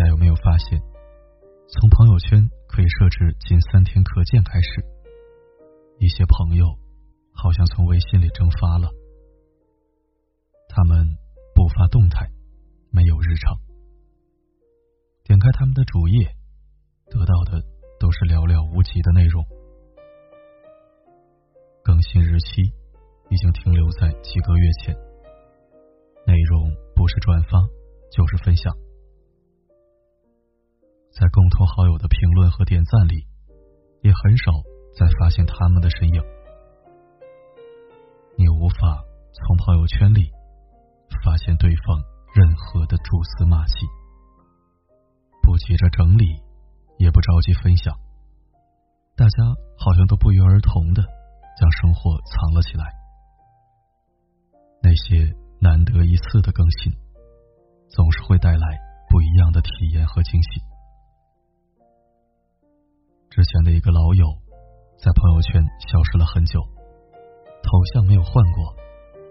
大家有没有发现，从朋友圈可以设置仅三天可见开始，一些朋友好像从微信里蒸发了，他们不发动态，没有日常，点开他们的主页，得到的。都是寥寥无几的内容，更新日期已经停留在几个月前，内容不是转发就是分享，在共同好友的评论和点赞里，也很少再发现他们的身影。你无法从朋友圈里发现对方任何的蛛丝马迹，不急着整理。也不着急分享，大家好像都不约而同的将生活藏了起来。那些难得一次的更新，总是会带来不一样的体验和惊喜。之前的一个老友在朋友圈消失了很久，头像没有换过，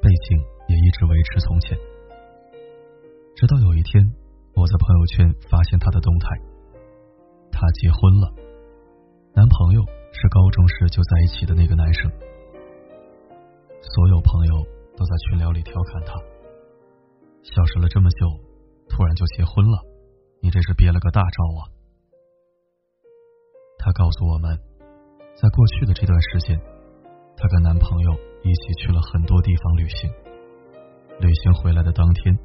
背景也一直维持从前。直到有一天，我在朋友圈发现他的动态。她结婚了，男朋友是高中时就在一起的那个男生。所有朋友都在群聊里调侃她，消失了这么久，突然就结婚了，你这是憋了个大招啊！告诉我们，在过去的这段时间，她跟男朋友一起去了很多地方旅行。旅行回来的当天，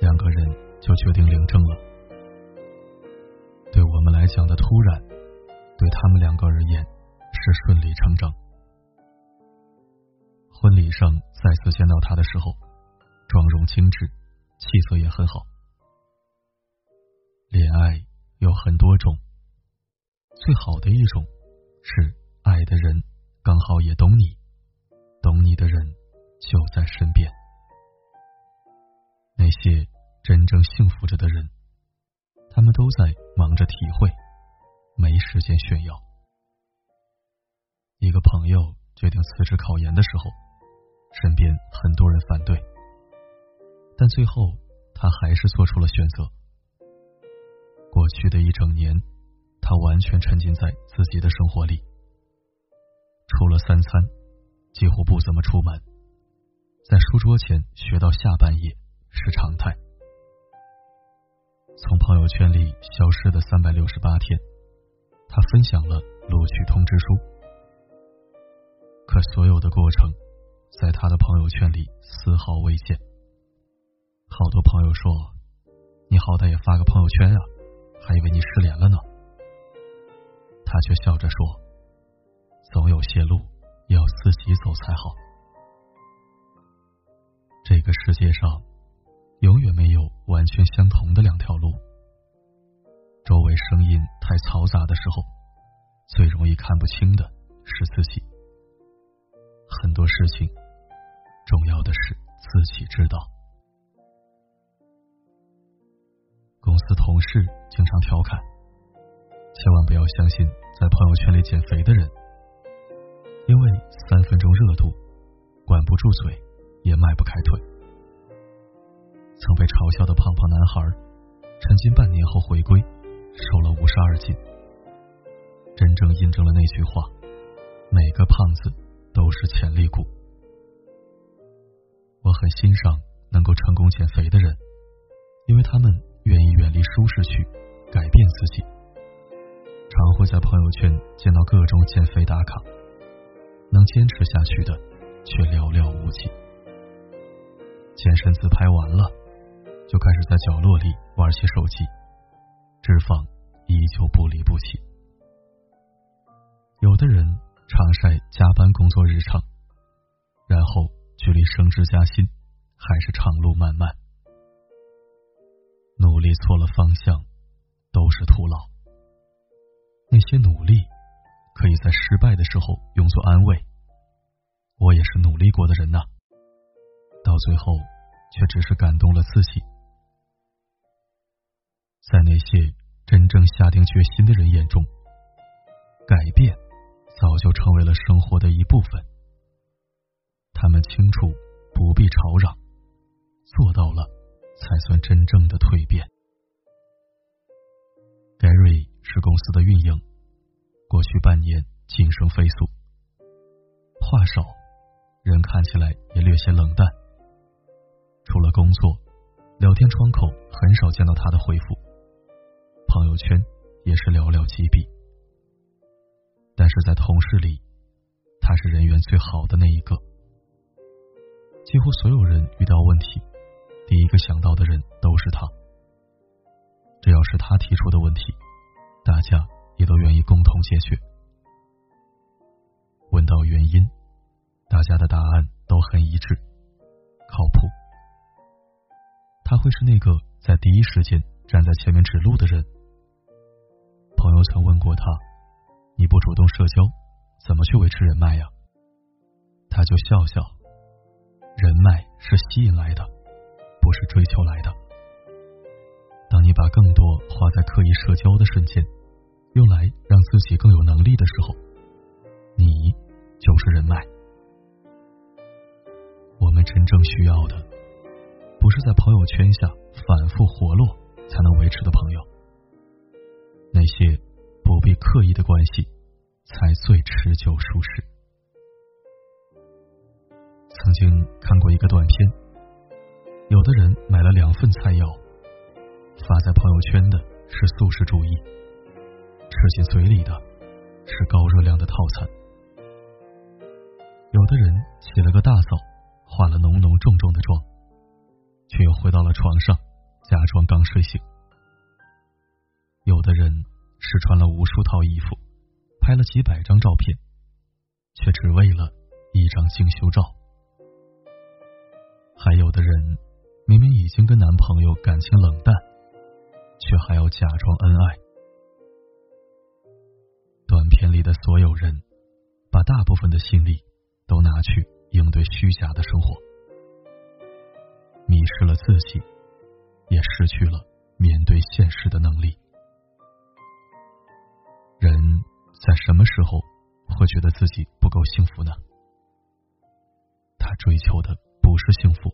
两个人就决定领证了。对我们来讲的突然，对他们两个而言是顺理成章。婚礼上再次见到他的时候，妆容精致，气色也很好。恋爱有很多种，最好的一种是爱的人刚好也懂你，懂你的人就在身边。那些真正幸福着的人。他们都在忙着体会，没时间炫耀。一个朋友决定辞职考研的时候，身边很多人反对，但最后他还是做出了选择。过去的一整年，他完全沉浸在自己的生活里，除了三餐，几乎不怎么出门，在书桌前学到下半夜是常态。从朋友圈里消失的三百六十八天，他分享了录取通知书。可所有的过程，在他的朋友圈里丝毫未见。好多朋友说：“你好歹也发个朋友圈啊，还以为你失联了呢。”他却笑着说：“总有些路要自己走才好。”这个世界上。永远没有完全相同的两条路。周围声音太嘈杂的时候，最容易看不清的是自己。很多事情，重要的是自己知道。公司同事经常调侃：“千万不要相信在朋友圈里减肥的人，因为三分钟热度，管不住嘴，也迈不开腿。”曾被嘲笑的胖胖男孩，沉浸半年后回归，瘦了五十二斤，真正印证了那句话：每个胖子都是潜力股。我很欣赏能够成功减肥的人，因为他们愿意远离舒适区，改变自己。常会在朋友圈见到各种减肥打卡，能坚持下去的却寥寥无几。健身自拍完了。就开始在角落里玩起手机，脂肪依旧不离不弃。有的人常晒加班工作日常，然后距离升职加薪还是长路漫漫。努力错了方向，都是徒劳。那些努力可以在失败的时候用作安慰。我也是努力过的人呐，到最后却只是感动了自己。在那些真正下定决心的人眼中，改变早就成为了生活的一部分。他们清楚不必吵嚷，做到了才算真正的蜕变。Gary 是公司的运营，过去半年晋升飞速，话少，人看起来也略显冷淡。除了工作，聊天窗口很少见到他的回复，朋友圈也是寥寥几笔。但是在同事里，他是人缘最好的那一个。几乎所有人遇到问题，第一个想到的人都是他。只要是他提出的问题，大家也都愿意共同解决。问到原因，大家的答案都很一致，靠谱。他会是那个在第一时间站在前面指路的人。朋友曾问过他：“你不主动社交，怎么去维持人脉呀？”他就笑笑。人脉是吸引来的，不是追求来的。更多花在刻意社交的瞬间，用来让自己更有能力的时候，你就是人脉。我们真正需要的，不是在朋友圈下反复活络才能维持的朋友，那些不必刻意的关系，才最持久舒适。曾经看过一个短片，有的人买了两份菜肴，发在朋友圈的是素食主义，吃进嘴里的是高热量的套餐；有的人起了个大早，化了浓浓重重的妆，却又回到了床上，假装刚睡醒；有的人试穿了无数套衣服，拍了几百张照片，却只为了一张精修照。还有的人明明已经跟男朋友感情冷淡，却还要假装恩爱。短片里的所有人，把大部分的心力都拿去应对虚假的生活，迷失了自己，也失去了面对现实的能力。人在什么时候会觉得自己不够幸福呢？他追求的。不是幸福，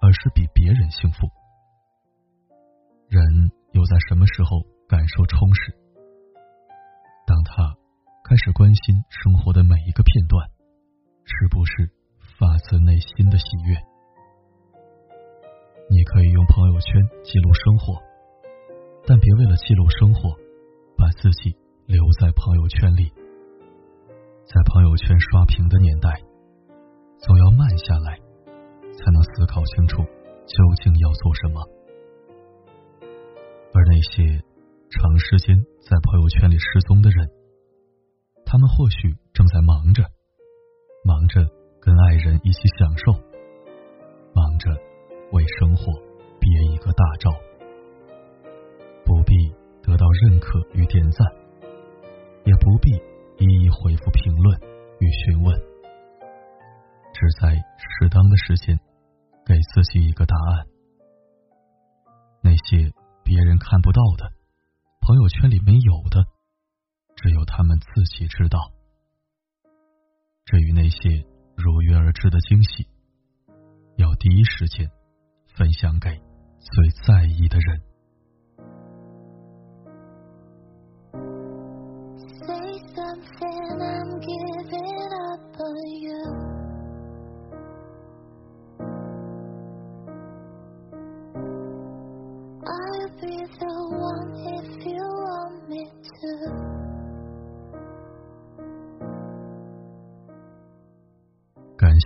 而是比别人幸福。人又在什么时候感受充实？当他开始关心生活的每一个片段，是不是发自内心的喜悦？你可以用朋友圈记录生活，但别为了记录生活，把自己留在朋友圈里。在朋友圈刷屏的年代。总要慢下来，才能思考清楚究竟要做什么。那些长时间在朋友圈里失踪的人，他们或许正在忙着，忙着跟爱人一起享受，忙着为生活憋一个大招，不必得到认可与点赞，也不必一一回复评论与询问。只在适当的时间，给自己一个答案。那些别人看不到的，朋友圈里没有的，只有他们自己知道。至于那些如约而至的惊喜，要第一时间分享给最在意的人。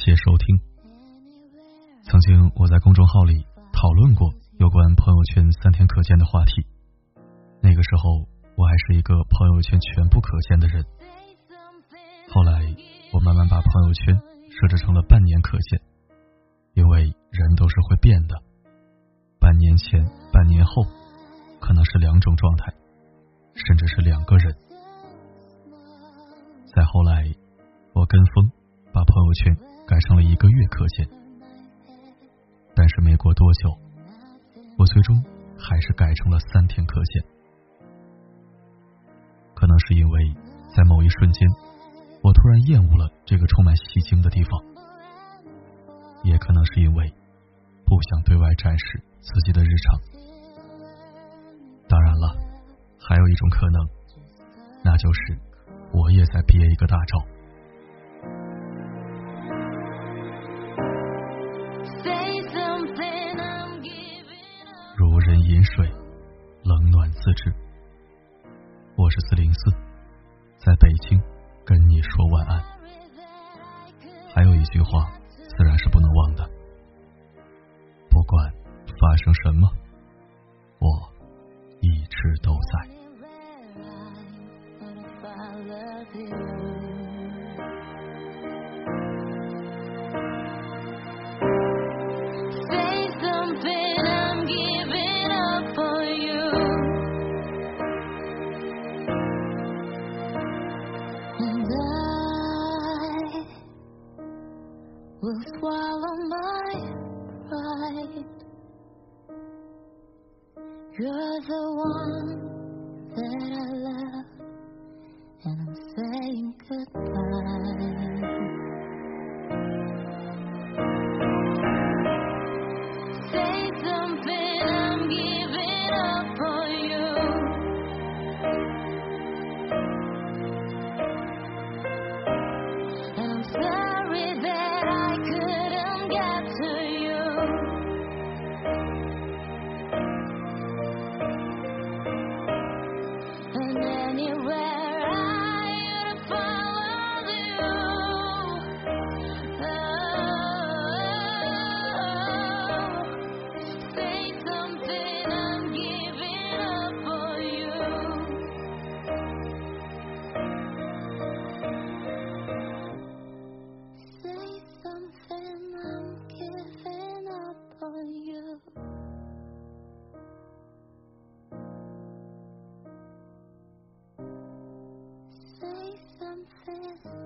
谢收听。曾经我在公众号里讨论过有关朋友圈三天可见的话题，那个时候我还是一个朋友圈全部可见的人。后来我慢慢把朋友圈设置成了半年可见，因为人都是会变的，半年前、半年后可能是两种状态，甚至是两个人。再后来，我跟风把朋友圈改成了一个月可见，但是没过多久，我最终还是改成了三天可见。可能是因为在某一瞬间我突然厌恶了这个充满戏精的地方，也可能是因为不想对外展示自己的日常。当然了，还有一种可能，那就是我也在憋一个大招。自制。我是四零四，在北京跟你说晚安。还有一句话，this